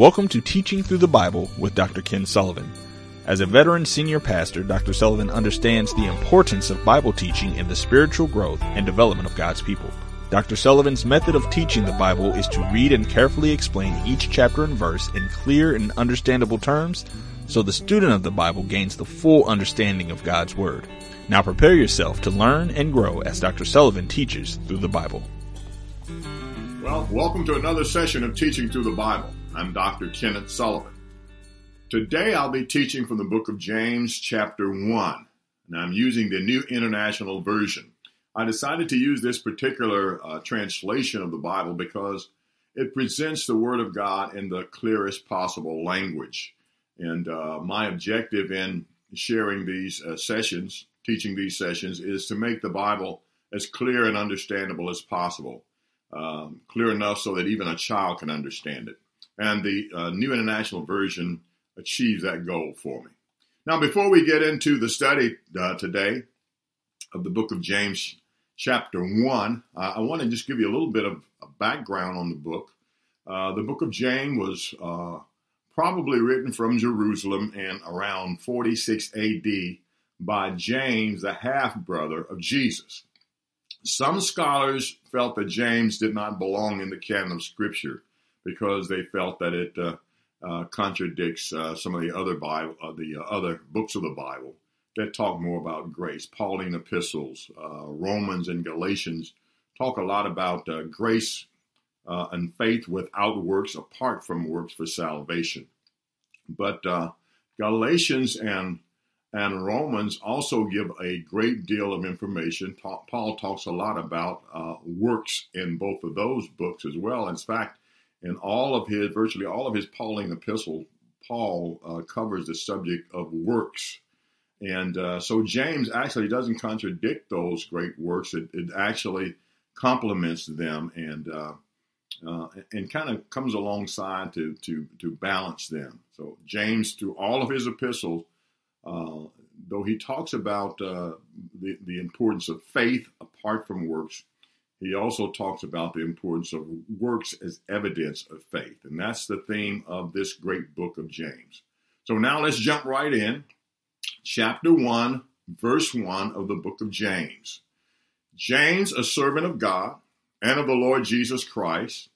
Welcome to Teaching Through the Bible with Dr. Ken Sullivan. As a veteran senior pastor, Dr. Sullivan understands the importance of Bible teaching in the spiritual growth and development of God's people. Dr. Sullivan's method of teaching the Bible is to read and carefully explain each chapter and verse in clear and understandable terms so the student of the Bible gains the full understanding of God's Word. Now prepare yourself to learn and grow as Dr. Sullivan teaches through the Bible. Well, welcome to another session of Teaching Through the Bible. I'm Dr. Kenneth Sullivan. Today I'll be teaching from the book of James, chapter 1, and I'm using the New International Version. I decided to use this particular uh, translation of the Bible because it presents the Word of God in the clearest possible language. And uh, my objective in sharing these uh, sessions, teaching these sessions, is to make the Bible as clear and understandable as possible. Um, clear enough so that even a child can understand it and the uh, New International Version achieves that goal for me. Now, before we get into the study uh, today of the book of James, chapter 1, uh, I want to just give you a little bit of a background on the book. Uh, the book of James was uh, probably written from Jerusalem in around 46 AD by James, the half brother of Jesus. Some scholars felt that James did not belong in the canon of Scripture because they felt that it uh, uh, contradicts uh, some of the other Bible, uh, the other books of the Bible that talk more about grace. Pauline epistles, Romans and Galatians talk a lot about grace and faith without works, apart from works for salvation. But Galatians and and Romans also give a great deal of information. Paul talks a lot about uh, works in both of those books as well. In fact, in all of his, virtually all of his Pauline epistles, Paul uh, covers the subject of works. And uh, so James actually doesn't contradict those great works. It, it actually complements them and uh, uh and kind of comes alongside to, to, to balance them. So James, through all of his epistles, uh, though he talks about uh, the, the importance of faith apart from works, he also talks about the importance of works as evidence of faith. And that's the theme of this great book of James. So now let's jump right in. Chapter 1, verse 1 of the book of James. James, a servant of God and of the Lord Jesus Christ,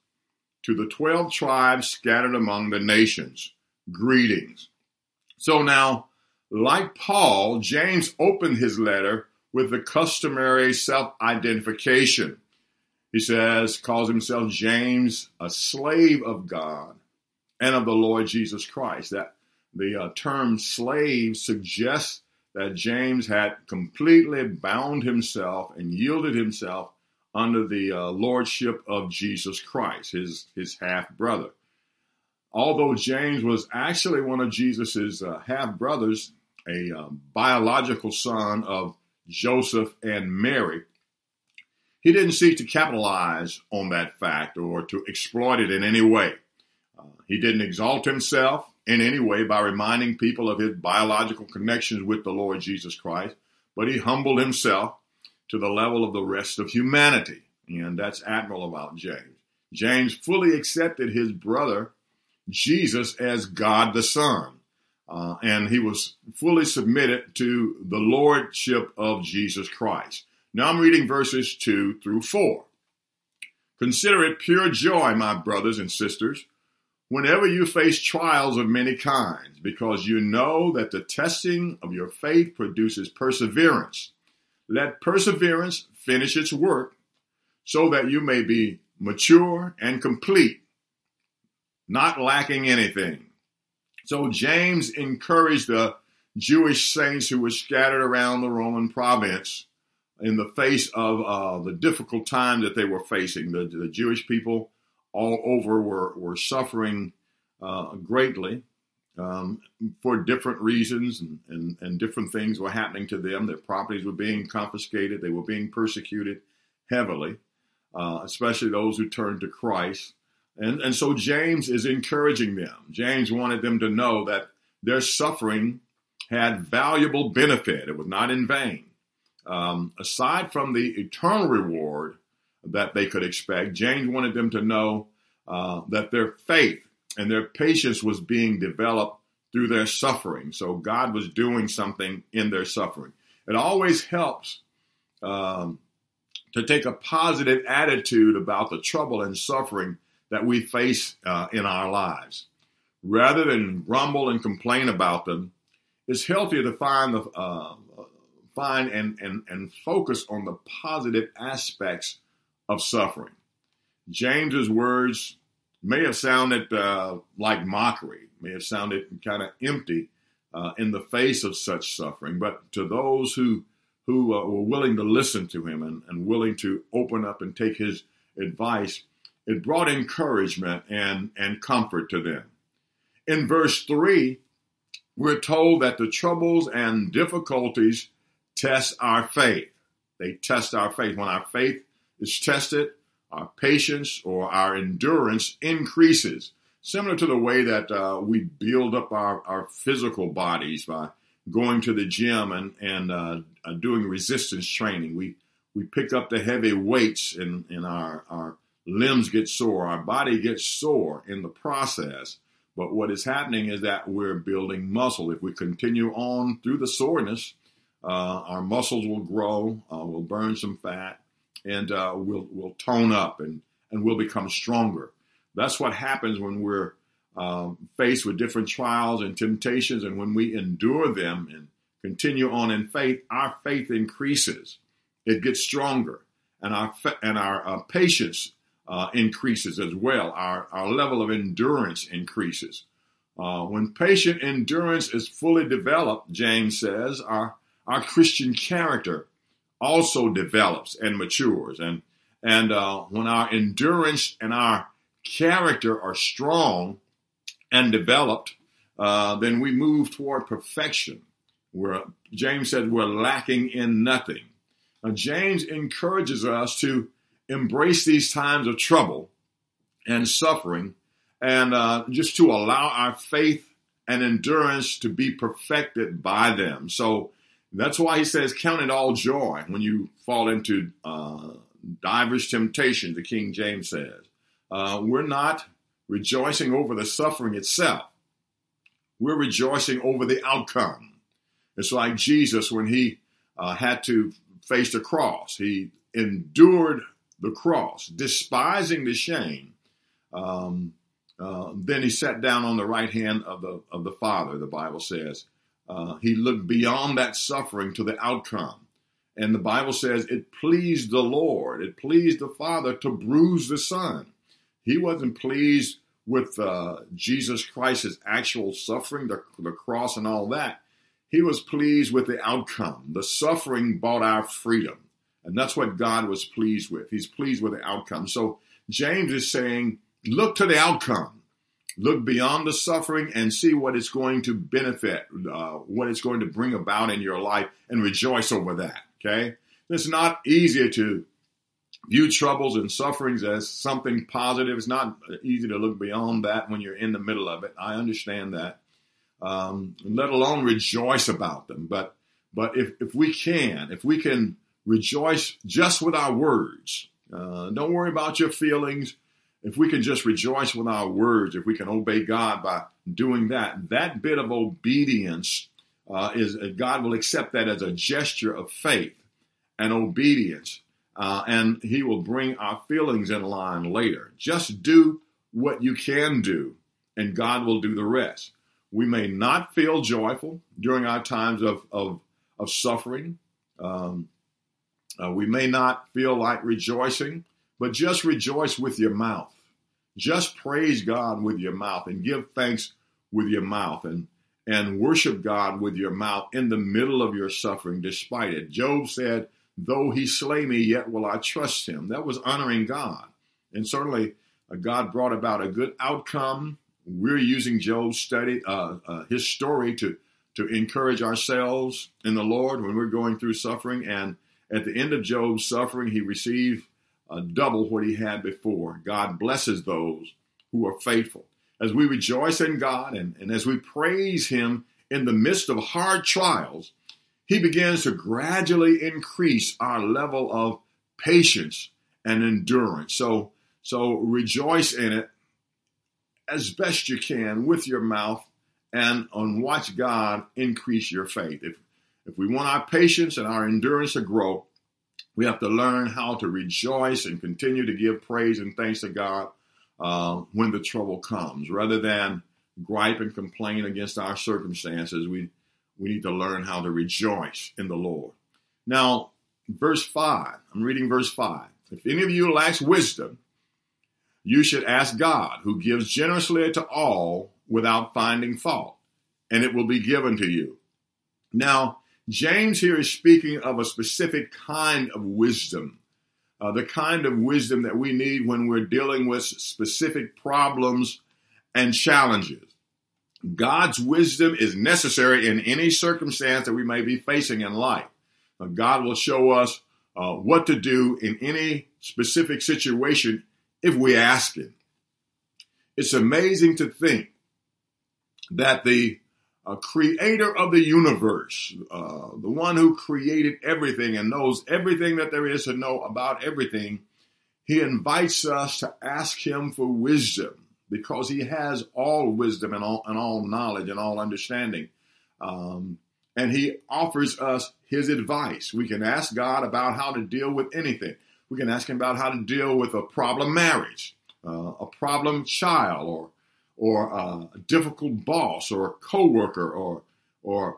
to the 12 tribes scattered among the nations, greetings. So now, like Paul, James opened his letter with the customary self identification. He says, calls himself James, a slave of God and of the Lord Jesus Christ. That the uh, term slave suggests that James had completely bound himself and yielded himself under the uh, lordship of Jesus Christ, his, his half brother. Although James was actually one of Jesus's uh, half brothers, a um, biological son of Joseph and Mary, he didn't seek to capitalize on that fact or to exploit it in any way. Uh, he didn't exalt himself in any way by reminding people of his biological connections with the Lord Jesus Christ, but he humbled himself to the level of the rest of humanity. And that's admirable about James. James fully accepted his brother Jesus as God the Son. Uh, and he was fully submitted to the lordship of Jesus Christ. Now I'm reading verses 2 through 4. Consider it pure joy, my brothers and sisters, whenever you face trials of many kinds, because you know that the testing of your faith produces perseverance. Let perseverance finish its work, so that you may be mature and complete, not lacking anything. So James encouraged the Jewish saints who were scattered around the Roman province in the face of uh, the difficult time that they were facing. The, the Jewish people all over were, were suffering uh, greatly um, for different reasons, and, and, and, different things were happening to them. Their properties were being confiscated, they were being persecuted heavily, uh, especially those who turned to Christ. And, and so James is encouraging them. James wanted them to know that their suffering had valuable benefit, it was not in vain um, aside from the eternal reward that they could expect, James wanted them to know uh, that their faith and their patience was being developed through their suffering. So God was doing something in their suffering. It always helps um, to take a positive attitude about the trouble and suffering that we face uh, in our lives. Rather than grumble and complain about them, it's healthier to find the uh, find and, and, and focus on the positive aspects of suffering. James's words may have sounded uh, like mockery, may have sounded kind of empty uh, in the face of such suffering, but to those who who uh, were willing to listen to him and, and willing to open up and take his advice, it brought encouragement and, and comfort to them. In verse 3, we're told that the troubles and difficulties test our faith. They test our faith. When our faith is tested, our patience or our endurance increases, similar to the way that uh, we build up our, our physical bodies by going to the gym and, and uh, uh, doing resistance training. We, we pick up the heavy weights and, and our, our limbs get sore, our body gets sore in the process. But what is happening is that we're building muscle. If we continue on through the soreness, uh, our muscles will grow, uh, we'll burn some fat, and uh, we'll, we'll tone up and, and we'll become stronger. That's what happens when we're um, faced with different trials and temptations. And when we endure them and continue on in faith, our faith increases. It gets stronger. And our, and our uh, patience uh, increases as well. Our, our level of endurance increases. Uh, when patient endurance is fully developed, James says, our, our Christian character also develops and matures. And, and uh, when our endurance and our character are strong and developed, uh, then we move toward perfection. Where James said we're lacking in nothing. Now, James encourages us to embrace these times of trouble and suffering and uh, just to allow our faith and endurance to be perfected by them. So that's why he says, Count it all joy when you fall into uh, divers temptations, the King James says. Uh, we're not rejoicing over the suffering itself. We're rejoicing over the outcome. It's like Jesus when he uh, had to face the cross. He endured the cross, despising the shame. Um, uh, then he sat down on the right hand of the of the Father. The Bible says uh, he looked beyond that suffering to the outcome, and the Bible says it pleased the Lord, it pleased the Father to bruise the Son. He wasn't pleased with uh, Jesus Christ's actual suffering, the, the cross, and all that. He was pleased with the outcome. The suffering bought our freedom. And that's what God was pleased with. He's pleased with the outcome. So James is saying, look to the outcome. Look beyond the suffering and see what it's going to benefit, uh, what it's going to bring about in your life, and rejoice over that. Okay? It's not easier to view troubles and sufferings as something positive. It's not easy to look beyond that when you're in the middle of it. I understand that. Um, let alone rejoice about them. But but if, if we can, if we can rejoice just with our words, uh, don't worry about your feelings. If we can just rejoice with our words, if we can obey God by doing that, that bit of obedience uh, is God will accept that as a gesture of faith and obedience uh, and he will bring our feelings in line later. Just do what you can do, and God will do the rest. We may not feel joyful during our times of, of, of suffering. Um, uh, we may not feel like rejoicing, but just rejoice with your mouth. Just praise God with your mouth and give thanks with your mouth and, and worship God with your mouth in the middle of your suffering despite it. Job said, Though he slay me, yet will I trust him. That was honoring God. And certainly, uh, God brought about a good outcome. We're using Job's study, uh, uh, his story, to to encourage ourselves in the Lord when we're going through suffering. And at the end of Job's suffering, he received uh, double what he had before. God blesses those who are faithful. As we rejoice in God and, and as we praise Him in the midst of hard trials, he begins to gradually increase our level of patience and endurance. So, so rejoice in it as best you can with your mouth and watch God increase your faith. If if we want our patience and our endurance to grow, we have to learn how to rejoice and continue to give praise and thanks to God uh, when the trouble comes, rather than gripe and complain against our circumstances. We we need to learn how to rejoice in the Lord. Now, verse five. I'm reading verse five. If any of you lacks wisdom, you should ask God, who gives generously to all without finding fault, and it will be given to you. Now, James here is speaking of a specific kind of wisdom, uh, the kind of wisdom that we need when we're dealing with specific problems and challenges. God's wisdom is necessary in any circumstance that we may be facing in life. Uh, God will show us uh, what to do in any specific situation if we ask Him. It's amazing to think that the uh, creator of the universe, uh, the one who created everything and knows everything that there is to know about everything, he invites us to ask him for wisdom because he has all wisdom and all, and all knowledge and all understanding. Um, and he offers us his advice. We can ask God about how to deal with anything. We can ask him about how to deal with a problem marriage, uh, a problem child, or or a difficult boss or a coworker or or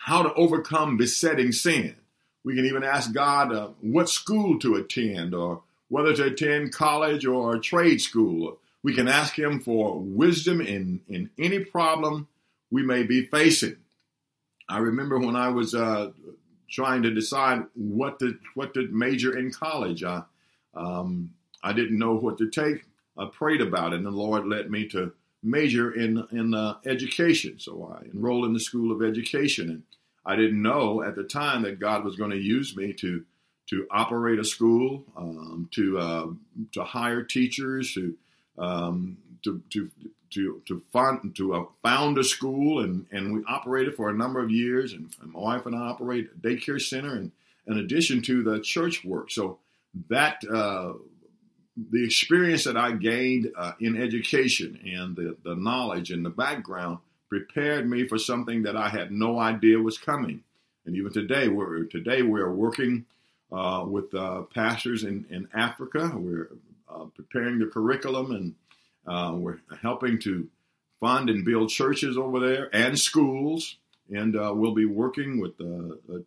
how to overcome besetting sin. We can even ask God uh, what school to attend or whether to attend college or a trade school. We can ask Him for wisdom in, in any problem we may be facing. I remember when I was uh, trying to decide what to what to major in college. I um, I didn't know what to take. I prayed about it, and the Lord led me to major in in uh, education. So I enrolled in the School of Education, and I didn't know at the time that God was going to use me to to operate a school, um, to uh, to hire teachers, to um, to to to to fund to uh, found a school, and and we operated for a number of years. And, and my wife and I operate a daycare center, and in addition to the church work. So that uh, the experience that I gained uh, in education and the, the knowledge and the background prepared me for something that I had no idea was coming. And even today, we're today we're working uh, with uh, pastors in, in Africa. We're uh, preparing the curriculum and uh, we're helping to fund and build churches over there and schools. And uh, we'll be working with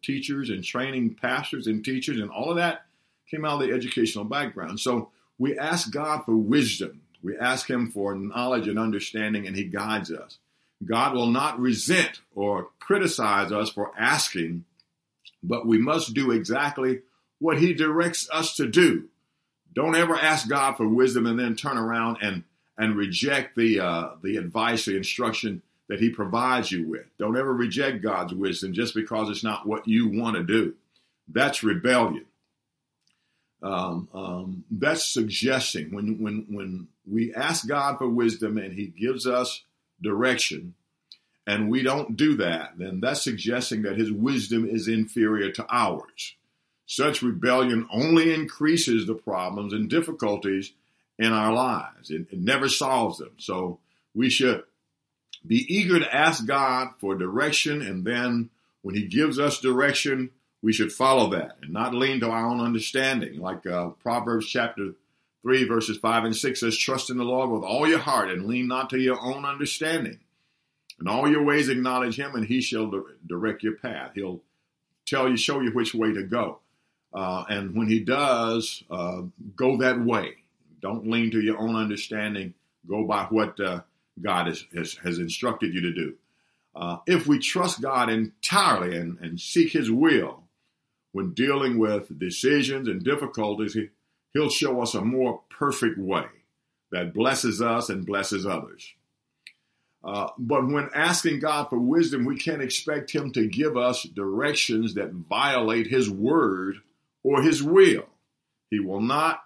teachers and training pastors and teachers, and all of that came out of the educational background. So we ask God for wisdom. We ask Him for knowledge and understanding, and He guides us. God will not resent or criticize us for asking, but we must do exactly what He directs us to do. Don't ever ask God for wisdom and then turn around and and reject the uh, the advice, the instruction that He provides you with. Don't ever reject God's wisdom just because it's not what you want to do. That's rebellion um, um, that's suggesting when when when we ask God for wisdom and He gives us direction, and we don't do that, then that's suggesting that His wisdom is inferior to ours. Such rebellion only increases the problems and difficulties in our lives. It, it never solves them. So we should be eager to ask God for direction, and then when He gives us direction, we should follow that and not lean to our own understanding. Like uh, Proverbs chapter 3, verses 5 and 6 says, Trust in the Lord with all your heart and lean not to your own understanding. In all your ways acknowledge him and he shall direct your path. He'll tell you, show you which way to go. Uh, and when he does, uh, go that way. Don't lean to your own understanding. Go by what uh, God has, has, has, instructed you to do. Uh, if we trust God entirely and, and seek his will, when dealing with decisions and difficulties, he, he'll show us a more perfect way that blesses us and blesses others. Uh, but when asking God for wisdom, we can't expect Him to give us directions that violate His word or His will. He will not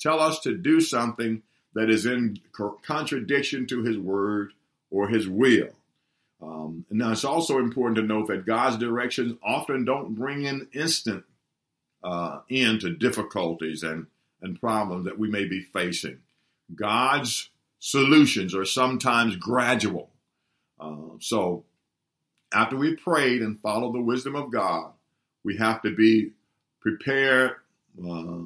tell us to do something that is in contradiction to His word or His will. Um, now, it's also important to note that God's directions often don't bring an instant uh, end to difficulties and, and problems that we may be facing. God's solutions are sometimes gradual. Uh, so after we prayed and followed the wisdom of God, we have to be prepared uh,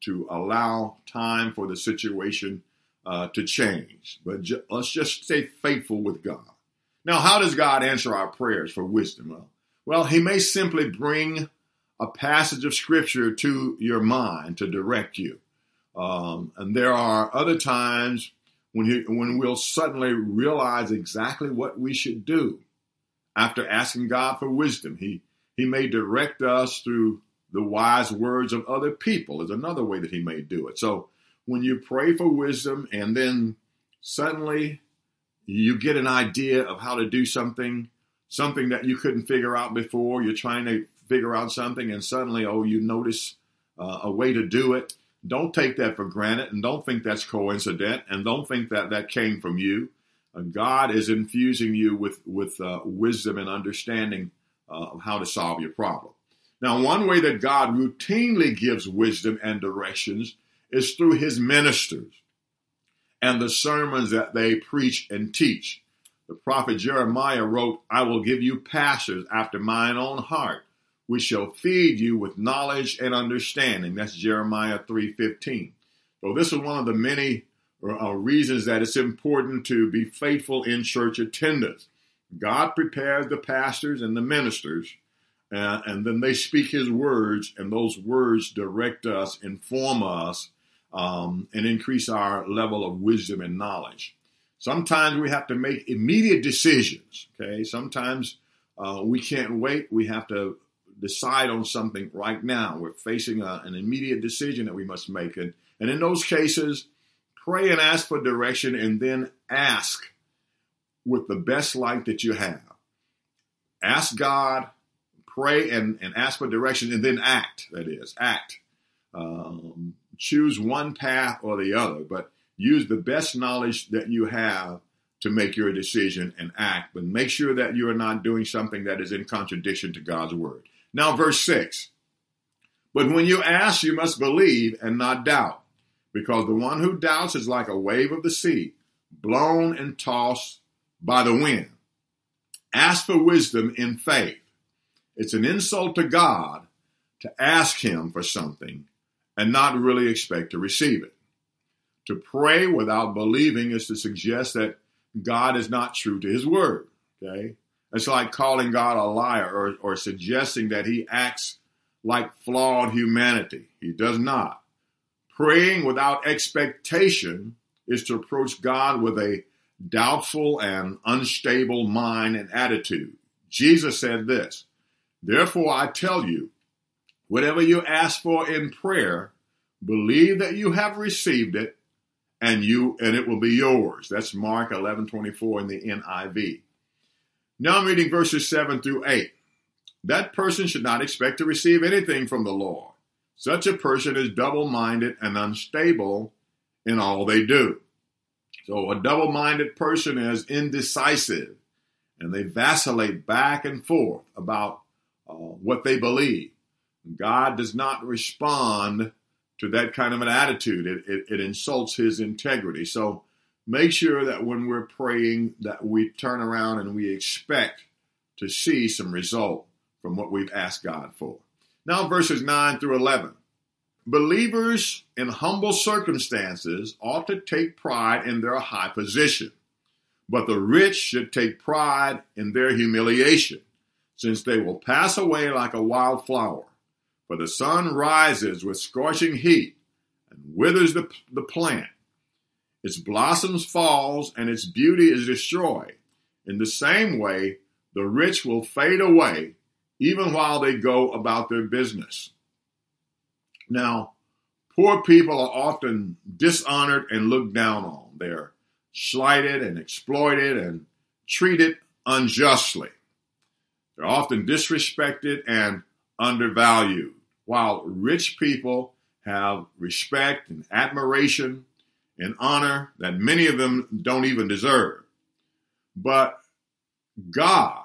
to allow time for the situation uh, to change. But ju- let's just stay faithful with God. Now, how does God answer our prayers for wisdom? Well, He may simply bring a passage of Scripture to your mind to direct you. Um, and there are other times when, he, when we'll suddenly realize exactly what we should do after asking God for wisdom. He, he may direct us through the wise words of other people, is another way that He may do it. So when you pray for wisdom and then suddenly you get an idea of how to do something, something that you couldn't figure out before, you're trying to figure out something and suddenly, oh, you notice uh, a way to do it. Don't take that for granted and don't think that's coincident and don't think that that came from you. Uh, God is infusing you with, with uh, wisdom and understanding uh, of how to solve your problem. Now, one way that God routinely gives wisdom and directions is through his ministers and the sermons that they preach and teach. The prophet Jeremiah wrote, I will give you pastors after mine own heart, which shall feed you with knowledge and understanding. That's Jeremiah 3.15. So this is one of the many uh, reasons that it's important to be faithful in church attendance. God prepares the pastors and the ministers, uh, and then they speak his words, and those words direct us, inform us, um, and increase our level of wisdom and knowledge. Sometimes we have to make immediate decisions. Okay, sometimes uh, we can't wait. We have to decide on something right now. We're facing a, an immediate decision that we must make, and, and in those cases, pray and ask for direction, and then ask with the best light that you have. Ask God, pray, and, and ask for direction, and then act. That is, act. Um, choose one path or the other, but use the best knowledge that you have to make your decision and act. But make sure that you are not doing something that is in contradiction to God's word. Now, verse 6. But when you ask, you must believe and not doubt, because the one who doubts is like a wave of the sea, blown and tossed by the wind. Ask for wisdom in faith. It's an insult to God to ask Him for something and not really expect to receive it. To pray without believing is to suggest that God is not true to his word. Okay? It's like calling God a liar or, or suggesting that he acts like flawed humanity. He does not. Praying without expectation is to approach God with a doubtful and unstable mind and attitude. Jesus said this, Therefore I tell you, Whatever you ask for in prayer, believe that you have received it and you and it will be yours. That's Mark 11:24 in the NIV. Now I'm reading verses 7 through 8. That person should not expect to receive anything from the Lord. Such a person is double-minded and unstable in all they do. So a double-minded person is indecisive and they vacillate back and forth about uh, what they believe. God does not respond to that kind of an attitude. It, it, it, insults his integrity. So make sure that when we're praying that we turn around and we expect to see some result from what we've asked God for. Now verses 9 through 11. Believers in humble circumstances ought to take pride in their high position, but the rich should take pride in their humiliation, since they will pass away like a wild flower. For the sun rises with scorching heat and withers the, the plant. Its blossoms falls and its beauty is destroyed. In the same way, the rich will fade away even while they go about their business. Now, poor people are often dishonored and looked down on. They're slighted and exploited and treated unjustly. They're often disrespected and undervalued while rich people have respect and admiration and honor that many of them don't even deserve. But God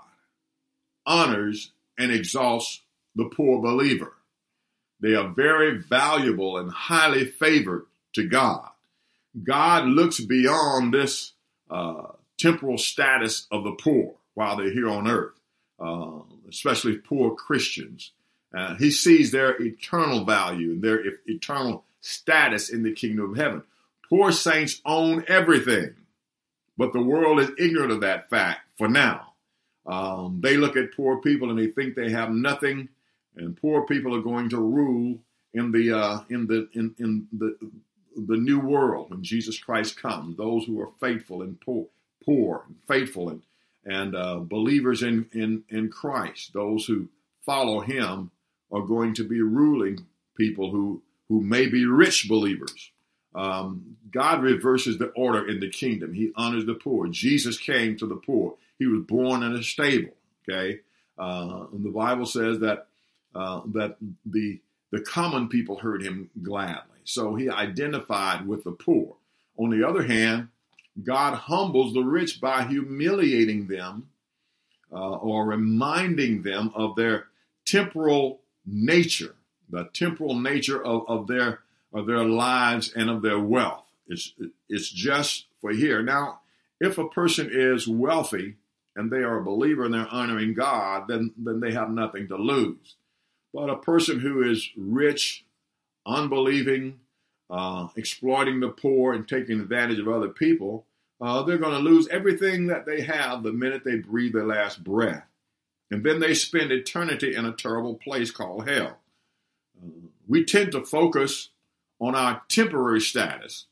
honors and exalts the poor believer. They are very valuable and highly favored to God. God looks beyond this uh, temporal status of the poor while they're here on earth, uh, especially poor Christians. Uh, he sees their eternal value and their eternal status in the kingdom of heaven. Poor saints own everything, but the world is ignorant of that fact for now. Um, they look at poor people and they think they have nothing, and poor people are going to rule in the uh, in the in, in the the new world when Jesus Christ comes. Those who are faithful and poor, poor and faithful and and uh, believers in, in in Christ, those who follow Him, are going to be ruling people who who may be rich believers. Um, God reverses the order in the kingdom. He honors the poor. Jesus came to the poor. He was born in a stable. Okay, uh, and the Bible says that uh, that the the common people heard him gladly. So he identified with the poor. On the other hand, God humbles the rich by humiliating them uh, or reminding them of their temporal nature, the temporal nature of, of their of their lives and of their wealth. It's it's just for here. Now, if a person is wealthy and they are a believer and they're honoring God, then then they have nothing to lose. But a person who is rich, unbelieving, uh, exploiting the poor, and taking advantage of other people, uh, they're going to lose everything that they have the minute they breathe their last breath. And then they spend eternity in a terrible place called hell. Uh, we tend to focus on our temporary status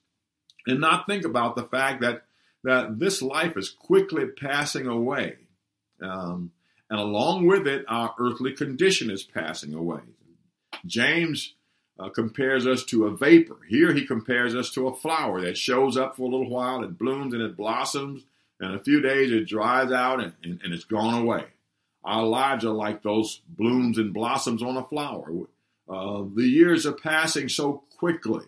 and not think about the fact that, that this life is quickly passing away. Um, and along with it, our earthly condition is passing away. James uh, compares us to a vapor. Here he compares us to a flower that shows up for a little while, it blooms and it blossoms, and a few days it dries out and, and, and it's gone away. Our lives are like those blooms and blossoms on a flower. Uh, the years are passing so quickly,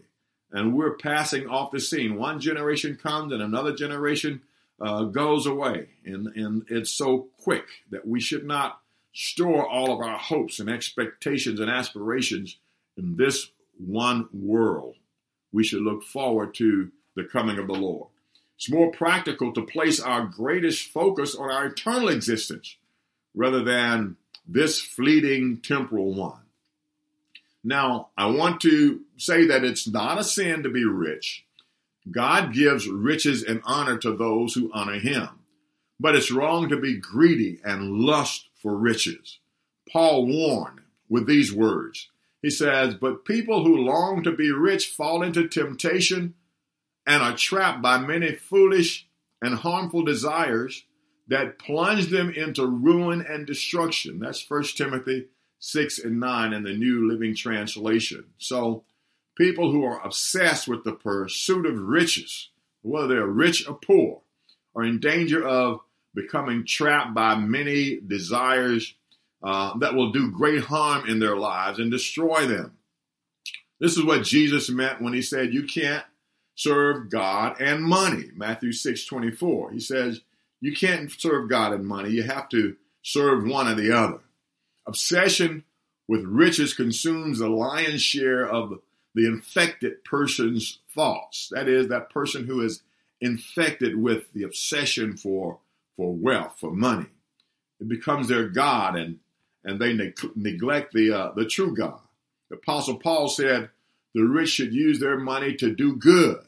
and we're passing off the scene. One generation comes and another generation uh, goes away. And, and it's so quick that we should not store all of our hopes and expectations and aspirations in this one world. We should look forward to the coming of the Lord. It's more practical to place our greatest focus on our eternal existence rather than this fleeting temporal one. Now, I want to say that it's not a sin to be rich. God gives riches and honor to those who honor him. But it's wrong to be greedy and lust for riches. Paul warned with these words. He says, But people who long to be rich fall into temptation and are trapped by many foolish and harmful desires that plunge them into ruin and destruction. That's 1 Timothy 6 and 9 in the New Living Translation. So people who are obsessed with the pursuit of riches, whether they're rich or poor, are in danger of becoming trapped by many desires uh, that will do great harm in their lives and destroy them. This is what Jesus meant when he said, You can't serve God and money. Matthew 6 24. He says, You can't serve God and money. You have to serve one or the other. Obsession with riches consumes the lion's share of the infected person's thoughts. That is, that person who is infected with the obsession for, for wealth, for money. It becomes their God and, and they ne- neglect the, uh, the true God. The Apostle Paul said, the rich should use their money to do good.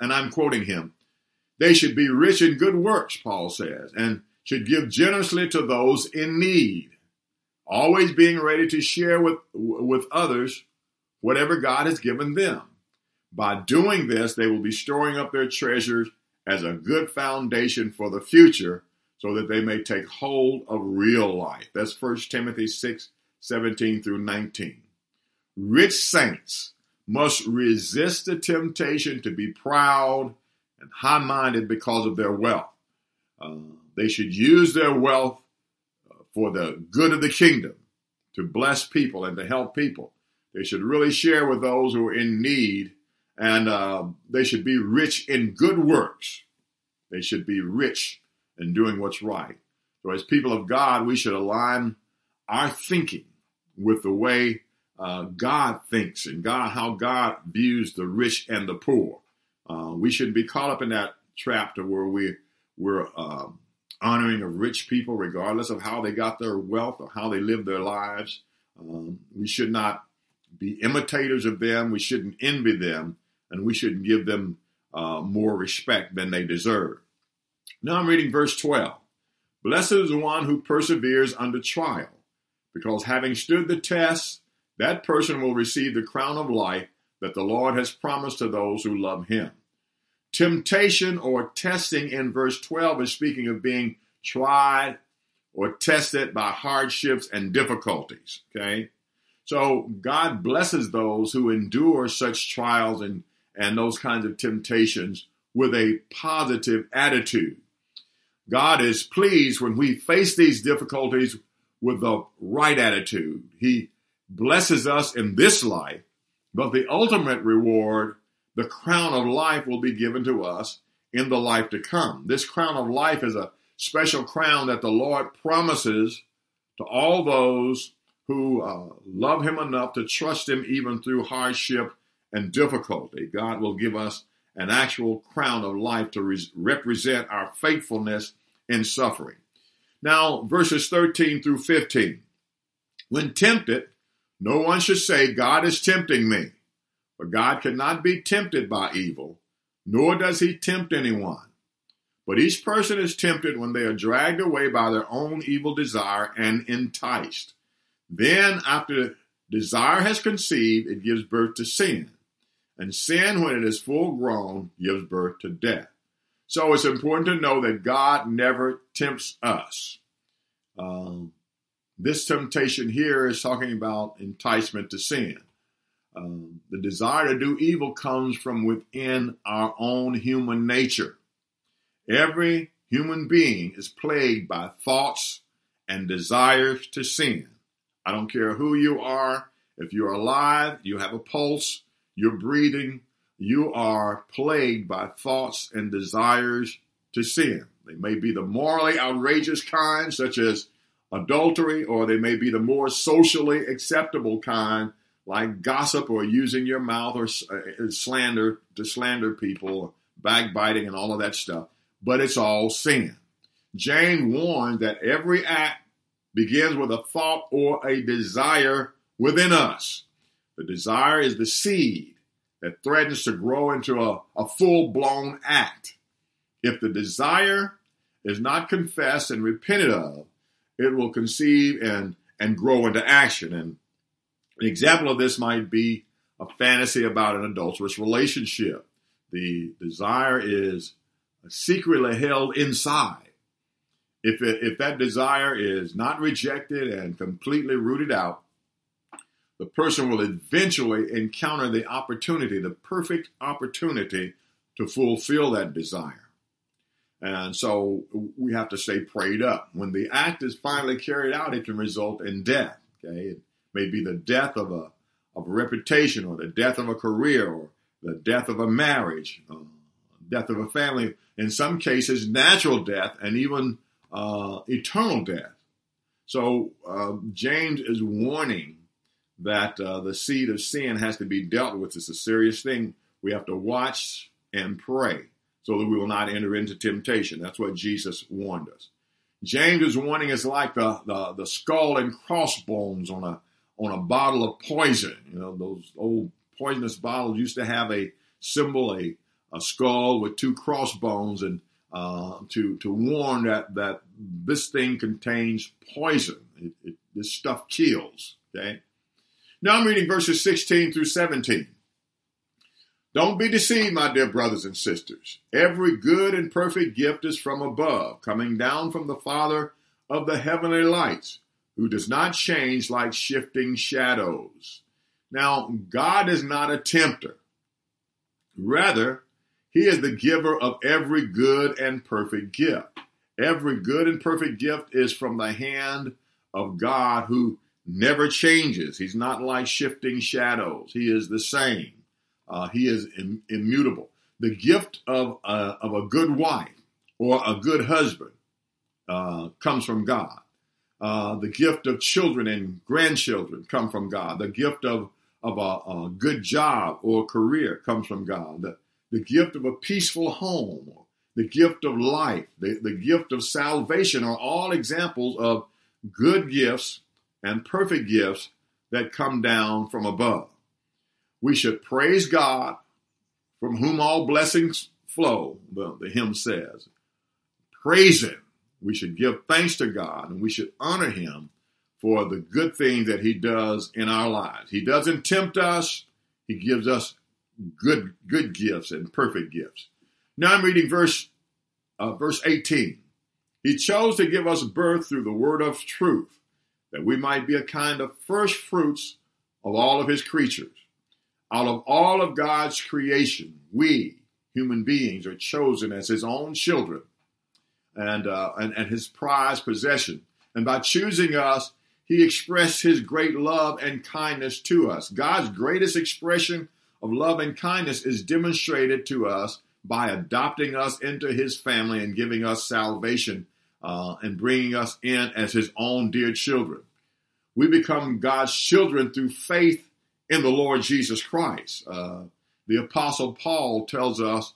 And I'm quoting him. They should be rich in good works, Paul says, and should give generously to those in need, always being ready to share with, with others whatever God has given them. By doing this, they will be storing up their treasures as a good foundation for the future so that they may take hold of real life. That's 1 Timothy 6 17 through 19. Rich saints must resist the temptation to be proud and high minded because of their wealth. Uh, they should use their wealth uh, for the good of the kingdom, to bless people and to help people. They should really share with those who are in need, and uh, they should be rich in good works. They should be rich in doing what's right. So, as people of God, we should align our thinking with the way uh, God thinks and God how God views the rich and the poor. Uh, we shouldn't be caught up in that trap to where we we're uh, honoring rich people, regardless of how they got their wealth or how they live their lives. Um, we should not be imitators of them. We shouldn't envy them, and we shouldn't give them uh, more respect than they deserve. Now I'm reading verse 12. Blessed is the one who perseveres under trial, because having stood the test, that person will receive the crown of life that the Lord has promised to those who love him. Temptation or testing in verse 12 is speaking of being tried or tested by hardships and difficulties. Okay. So God blesses those who endure such trials and, and those kinds of temptations with a positive attitude. God is pleased when we face these difficulties with the right attitude. He blesses us in this life, but the ultimate reward, the crown of life, will be given to us in the life to come. This crown of life is a special crown that the Lord promises to all those who uh, love Him enough to trust Him even through hardship and difficulty. God will give us an actual crown of life to re- represent our faithfulness in suffering. Now, verses 13 through 15. When tempted, no one should say, God is tempting me. For God cannot be tempted by evil, nor does he tempt anyone. But each person is tempted when they are dragged away by their own evil desire and enticed. Then, after desire has conceived, it gives birth to sin. And sin, when it is full grown, gives birth to death. So it's important to know that God never tempts us. Um, this temptation here is talking about enticement to sin. Um, the desire to do evil comes from within our own human nature. Every human being is plagued by thoughts and desires to sin. I don't care who you are. If you're alive, you have a pulse, you're breathing, you are plagued by thoughts and desires to sin. They may be the morally outrageous kind, such as adultery, or they may be the more socially acceptable kind, like gossip or using your mouth or uh, slander to slander people, backbiting, and all of that stuff. But it's all sin. James warned that every act begins with a thought or a desire within us. The desire is the seed that threatens to grow into a, a full blown act. If the desire is not confessed and repented of, it will conceive and, and grow into action. And an example of this might be a fantasy about an adulterous relationship. The desire is secretly held inside. If, it, if that desire is not rejected and completely rooted out, the person will eventually encounter the opportunity, the perfect opportunity to fulfill that desire. And so we have to stay prayed up. When the act is finally carried out, it can result in death. Okay, it may be the death of a of a reputation, or the death of a career, or the death of a marriage, uh, death of a family. In some cases, natural death, and even uh, eternal death. So uh, James is warning that uh, the seed of sin has to be dealt with. It's a serious thing. We have to watch and pray so that we will not enter into temptation. That's what Jesus warned us. James' is warning is like the, the, the skull and crossbones on a on a bottle of poison. You know, those old poisonous bottles used to have a symbol, a, a skull with two crossbones, and uh, to to warn that that this thing contains poison. It, it, this stuff kills. Okay. Now I'm reading verses 16 through 17. Don't be deceived, my dear brothers and sisters. Every good and perfect gift is from above, coming down from the Father of the heavenly lights, who does not change like shifting shadows. Now, God is not a tempter. Rather, He is the giver of every good and perfect gift. Every good and perfect gift is from the hand of God who never changes. He's not like shifting shadows. He is the same. Uh, he is Im- immutable. The gift of a, of a good wife or a good husband uh, comes from God. Uh, the gift of children and grandchildren come from God. The gift of of a, a good job or career comes from God. The, the gift of a peaceful home, the gift of life, the, the gift of salvation are all examples of good gifts and perfect gifts that come down from above. We should praise God from whom all blessings flow, the, the hymn says. Praise Him. We should give thanks to God and we should honor Him for the good things that He does in our lives. He doesn't tempt us, He gives us good, good gifts and perfect gifts. Now I'm reading verse, uh, verse 18. He chose to give us birth through the word of truth, that we might be a kind of first fruits of all of his creatures. Out of all of God's creation, we, human beings, are chosen as his own children and, uh, and, and his prized possession. And by choosing us, he expressed his great love and kindness to us. God's greatest expression of love and kindness is demonstrated to us by adopting us into his family and giving us salvation uh, and bringing us in as his own dear children. We become God's children through faith in the Lord Jesus Christ. Uh, the Apostle Paul tells us,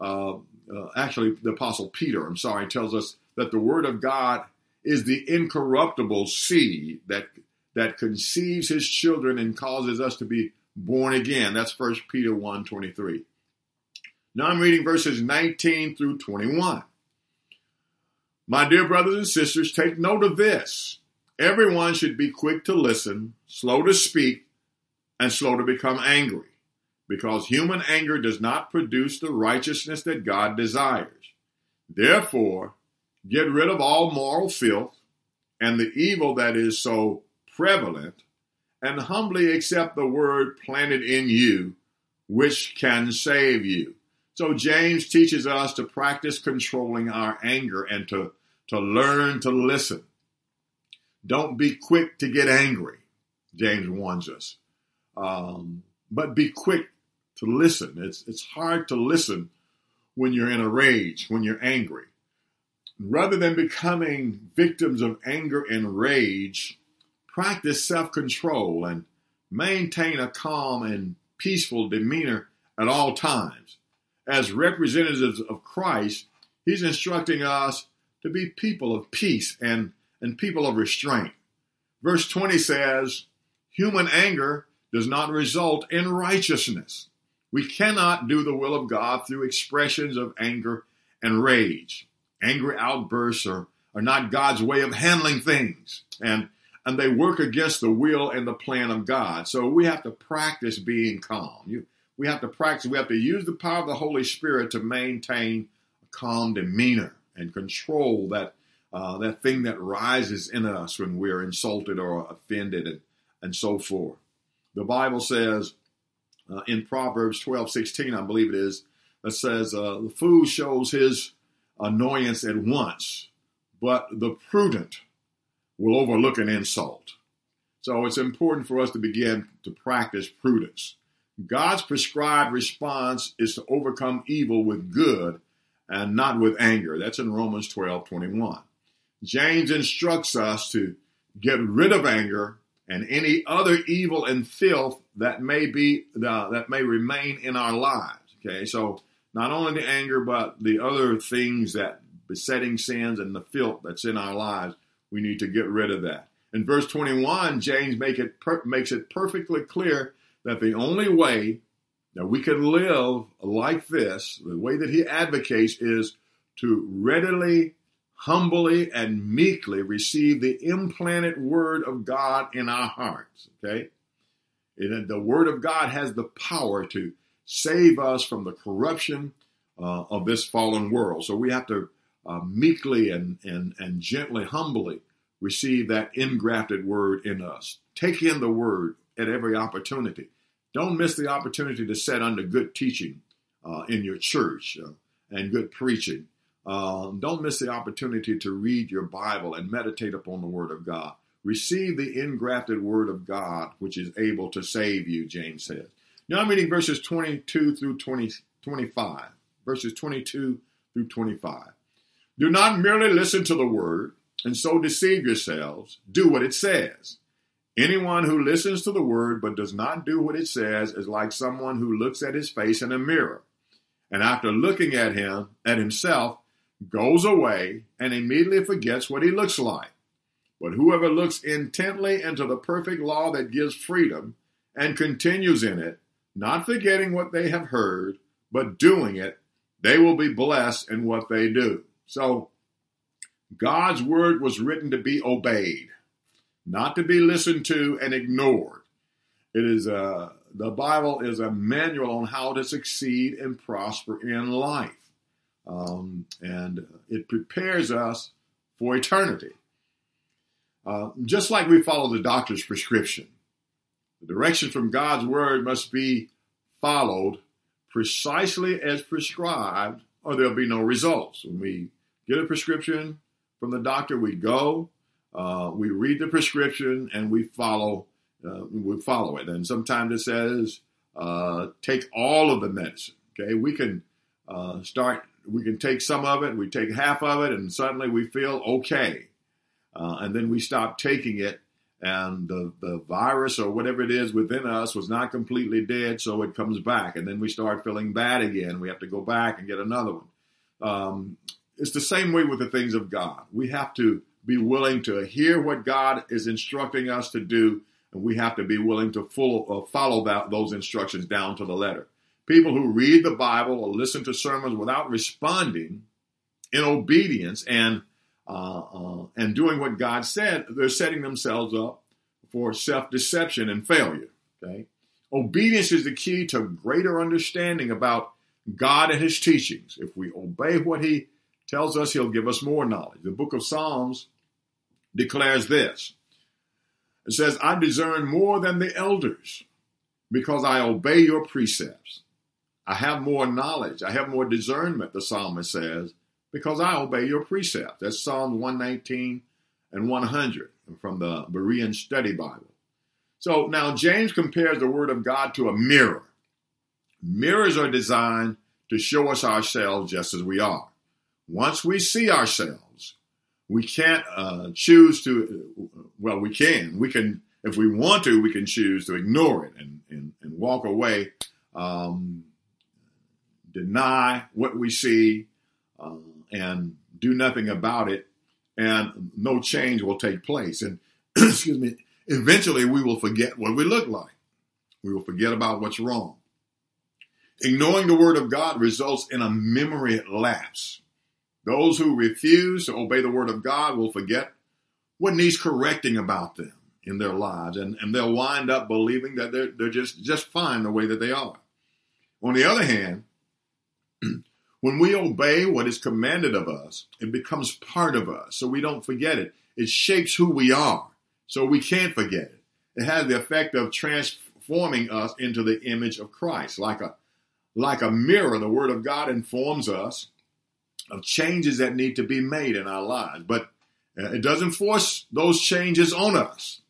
uh, uh actually, the Apostle Peter, I'm sorry, tells us that the Word of God is the incorruptible seed that that conceives his children and causes us to be born again. That's 1 Peter 1 23. Now I'm reading verses 19 through 21. My dear brothers and sisters, take note of this. Everyone should be quick to listen, slow to speak, and slow to become angry, because human anger does not produce the righteousness that God desires. Therefore, get rid of all moral filth and the evil that is so prevalent and humbly accept the word planted in you, which can save you. So James teaches us to practice controlling our anger and to, to learn to listen. Don't be quick to get angry, James warns us. Um, but be quick to listen. It's, it's hard to listen when you're in a rage, when you're angry. Rather than becoming victims of anger and rage, practice self control and maintain a calm and peaceful demeanor at all times. As representatives of Christ, He's instructing us to be people of peace and, and people of restraint. Verse 20 says, Human anger does not result in righteousness. We cannot do the will of God through expressions of anger and rage. Angry outbursts are, are not God's way of handling things. And and they work against the will and the plan of God. So we have to practice being calm. You, we have to practice, we have to use the power of the Holy Spirit to maintain a calm demeanor and control that uh, that thing that rises in us when we're insulted or offended and, and so forth. The Bible says uh, in Proverbs 12, 16, I believe it is, that says, uh, the fool shows his annoyance at once, but the prudent will overlook an insult. So it's important for us to begin to practice prudence. God's prescribed response is to overcome evil with good and not with anger. That's in Romans 12 21. James instructs us to get rid of anger and any other evil and filth that may be uh, that may remain in our lives. Okay, so not only the anger, but the other things that besetting sins and the filth that's in our lives we need to get rid of that. In verse 21, James make it per- makes it perfectly clear that the only way that we can live like this, the way that he advocates, is to readily, humbly, and meekly receive the implanted word of God in our hearts. Okay? And the word of God has the power to save us from the corruption uh, of this fallen world. So we have to uh, meekly and, and, and gently, humbly receive that ingrafted word in us. Take in the word at every opportunity. Don't miss the opportunity to set under good teaching uh, in your church uh, and good preaching. Uh, don't miss the opportunity to read your Bible and meditate upon the Word of God. Receive the engrafted Word of God, which is able to save you, James says. Now I'm reading verses 22 through 20, 25. Verses 22 through 25. Do not merely listen to the word and so deceive yourselves. Do what it says. Anyone who listens to the word but does not do what it says is like someone who looks at his face in a mirror and after looking at him, at himself, goes away and immediately forgets what he looks like. But whoever looks intently into the perfect law that gives freedom and continues in it, not forgetting what they have heard, but doing it, they will be blessed in what they do. So, God's word was written to be obeyed, not to be listened to and ignored. It is a, the Bible is a manual on how to succeed and prosper in life. Um, and it prepares us for eternity. Uh, just like we follow the doctor's prescription, the direction from God's word must be followed precisely as prescribed, or there'll be no results. When we get a prescription from the doctor, we go, uh, we read the prescription, and we follow. Uh, we follow it. And sometimes it says, uh, take all of the medicine. Okay, we can uh, start. We can take some of it. We take half of it, and suddenly we feel okay. Uh, and then we stop taking it, and the, the virus or whatever it is within us was not completely dead, so it comes back. And then we start feeling bad again. We have to go back and get another one. Um, it's the same way with the things of God. We have to be willing to hear what God is instructing us to do, and we have to be willing to full, uh, follow that, those instructions down to the letter. People who read the Bible or listen to sermons without responding in obedience and Uh, uh, and doing what God said, they're setting themselves up for self deception and failure. Okay? Obedience is the key to greater understanding about God and His teachings. If we obey what He tells us, He'll give us more knowledge. The book of Psalms declares this it says, I discern more than the elders because I obey your precepts. I have more knowledge, I have more discernment, the psalmist says, because I obey your precepts. That's Psalm 119 and 100 from the Berean Study Bible. So now James compares the Word of God to a mirror. Mirrors are designed to show us ourselves just as we are. Once we see ourselves, we can't uh, choose to, well, we can. We can, if we want to, we can choose to ignore it and, and, and walk away, um, deny what we see, um, and do nothing about it, and no change will take place. And excuse me, eventually we will forget what we look like. We will forget about what's wrong. Ignoring the word of God results in a memory lapse. Those who refuse to obey the word of God will forget what needs correcting about them in their lives, and, and they'll wind up believing that they're, they're just, just fine the way that they are. On the other hand, when we obey what is commanded of us, it becomes part of us, so we don't forget it. It shapes who we are, so we can't forget it. It has the effect of transforming us into the image of Christ. Like a, like a mirror, the Word of God informs us of changes that need to be made in our lives, but uh, it doesn't force those changes on us.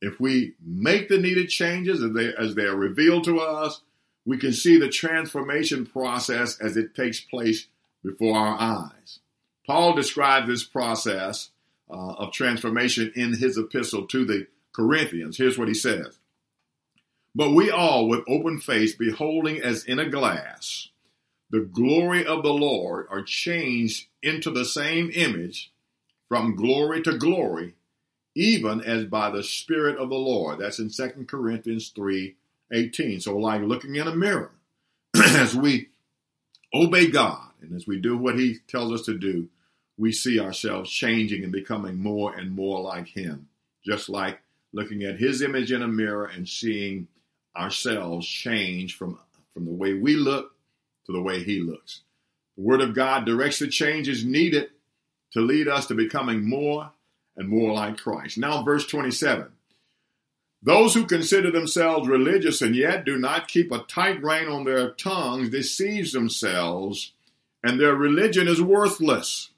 If we make the needed changes as they, as they are revealed to us, we can see the transformation process as it takes place before our eyes. Paul describes this process uh, of transformation in his epistle to the Corinthians. Here's what he says. But we all, with open face, beholding as in a glass the glory of the Lord, are changed into the same image from glory to glory, even as by the Spirit of the Lord. That's in 2 Corinthians 3 18. So, like looking in a mirror, as we obey God and as we do what He tells us to do, we see ourselves changing and becoming more and more like Him. Just like looking at His image in a mirror and seeing ourselves change from, from the way we look to the way He looks. The Word of God directs the changes needed to lead us to becoming more and more like Christ. Now, verse 27. Those who consider themselves religious and yet do not keep a tight rein on their tongues deceive themselves, and their religion is worthless.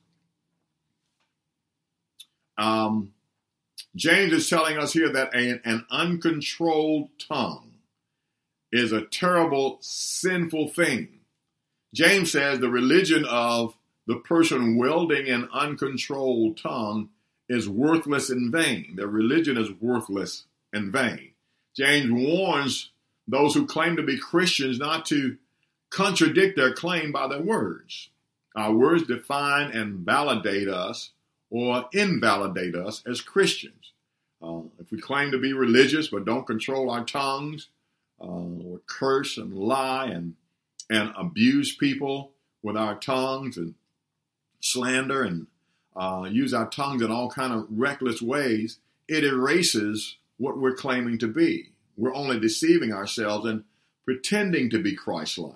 Um, James is telling us here that a, an uncontrolled tongue is a terrible, sinful thing. James says the religion of the person wielding an uncontrolled tongue is worthless in vain. Their religion is worthless in vain. James warns those who claim to be Christians not to contradict their claim by their words. Our words define and validate us or invalidate us as Christians. Uh, if we claim to be religious but don't control our tongues, uh, or curse and lie and and abuse people with our tongues and slander and uh, use our tongues in all kind of reckless ways, it erases what we're claiming to be. We're only deceiving ourselves and pretending to be Christ-like.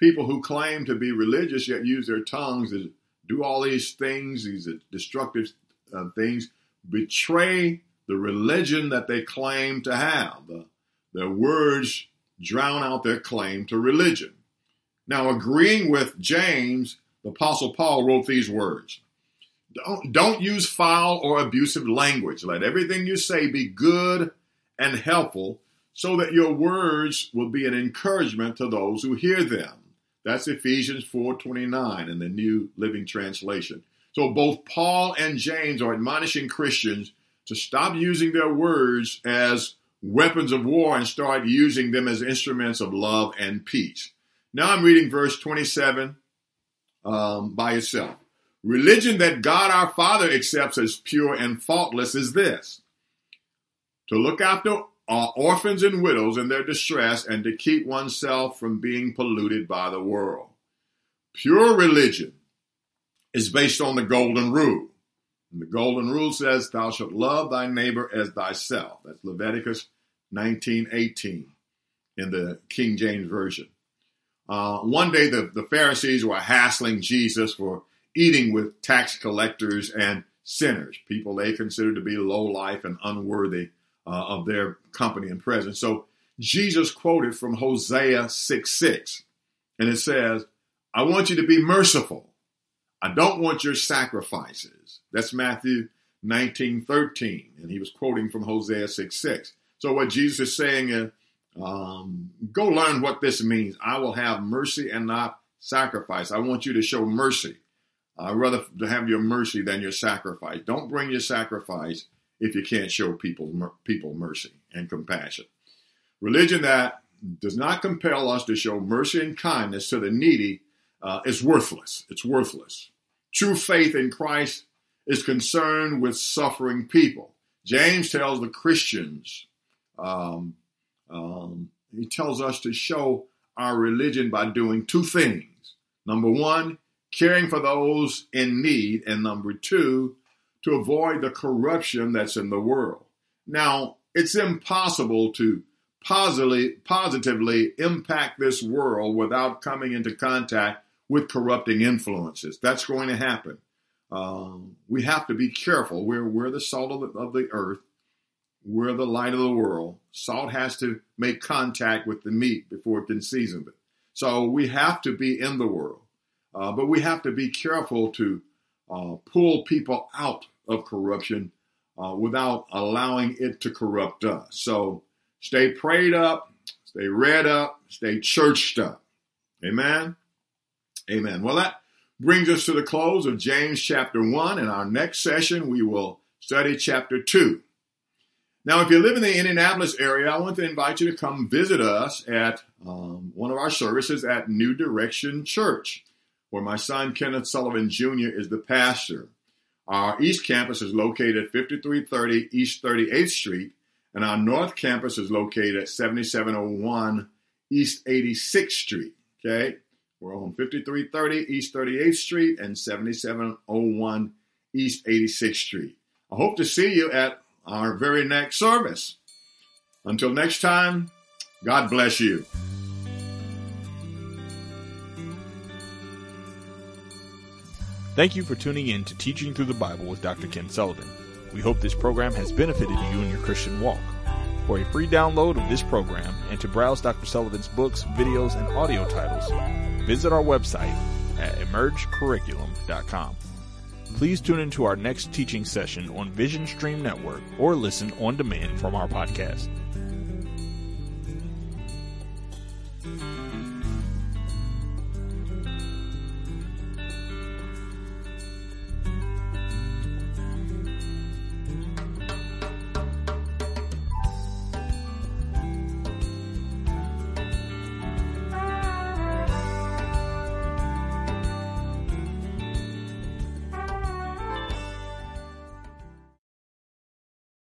People who claim to be religious yet use their tongues to do all these things, these destructive uh, things, betray the religion that they claim to have. The, their words drown out their claim to religion. Now, agreeing with James, the Apostle Paul wrote these words don't, don't use foul or abusive language. Let everything you say be good and helpful so that your words will be an encouragement to those who hear them. That's Ephesians 4:29 in the New Living Translation. So both Paul and James are admonishing Christians to stop using their words as weapons of war and start using them as instruments of love and peace. Now I'm reading verse 27 um, by itself. Religion that God our Father accepts as pure and faultless is this to look after uh, orphans and widows in their distress and to keep oneself from being polluted by the world. Pure religion is based on the golden rule. And the golden rule says, Thou shalt love thy neighbor as thyself. That's Leviticus 19:18 in the King James Version. Uh, one day the, the Pharisees were hassling Jesus for eating with tax collectors and sinners, people they considered to be low life and unworthy uh, of their company and presence. So Jesus quoted from Hosea 6 6, and it says, I want you to be merciful. I don't want your sacrifices. That's Matthew 19 13, and he was quoting from Hosea 6 6. So what Jesus is saying is, um, go learn what this means. I will have mercy and not sacrifice. I want you to show mercy. I'd rather have your mercy than your sacrifice. Don't bring your sacrifice if you can't show people people mercy and compassion. Religion that does not compel us to show mercy and kindness to the needy uh, is worthless. It's worthless. True faith in Christ is concerned with suffering people. James tells the Christians, um, um, he tells us to show our religion by doing two things. Number one, caring for those in need, and number two, to avoid the corruption that's in the world. Now, it's impossible to positively, positively impact this world without coming into contact with corrupting influences. That's going to happen. Um, we have to be careful. We're, we're the salt of the, of the earth. We're the light of the world. Salt has to make contact with the meat before it can season it. So we have to be in the world. Uh, but we have to be careful to uh, pull people out of corruption uh, without allowing it to corrupt us. So stay prayed up, stay read up, stay churched up. Amen. Amen. Well, that brings us to the close of James chapter 1. In our next session, we will study chapter 2. Now, if you live in the Indianapolis area, I want to invite you to come visit us at um, one of our services at New Direction Church, where my son Kenneth Sullivan Jr. is the pastor. Our East Campus is located at 5330 East 38th Street, and our North Campus is located at 7701 East 86th Street. Okay, we're on 5330 East 38th Street and 7701 East 86th Street. I hope to see you at our very next service. Until next time, God bless you. Thank you for tuning in to Teaching Through the Bible with Dr. Ken Sullivan. We hope this program has benefited you in your Christian walk. For a free download of this program and to browse Dr. Sullivan's books, videos, and audio titles, visit our website at emergecurriculum.com. Please tune into our next teaching session on Vision Stream Network or listen on demand from our podcast.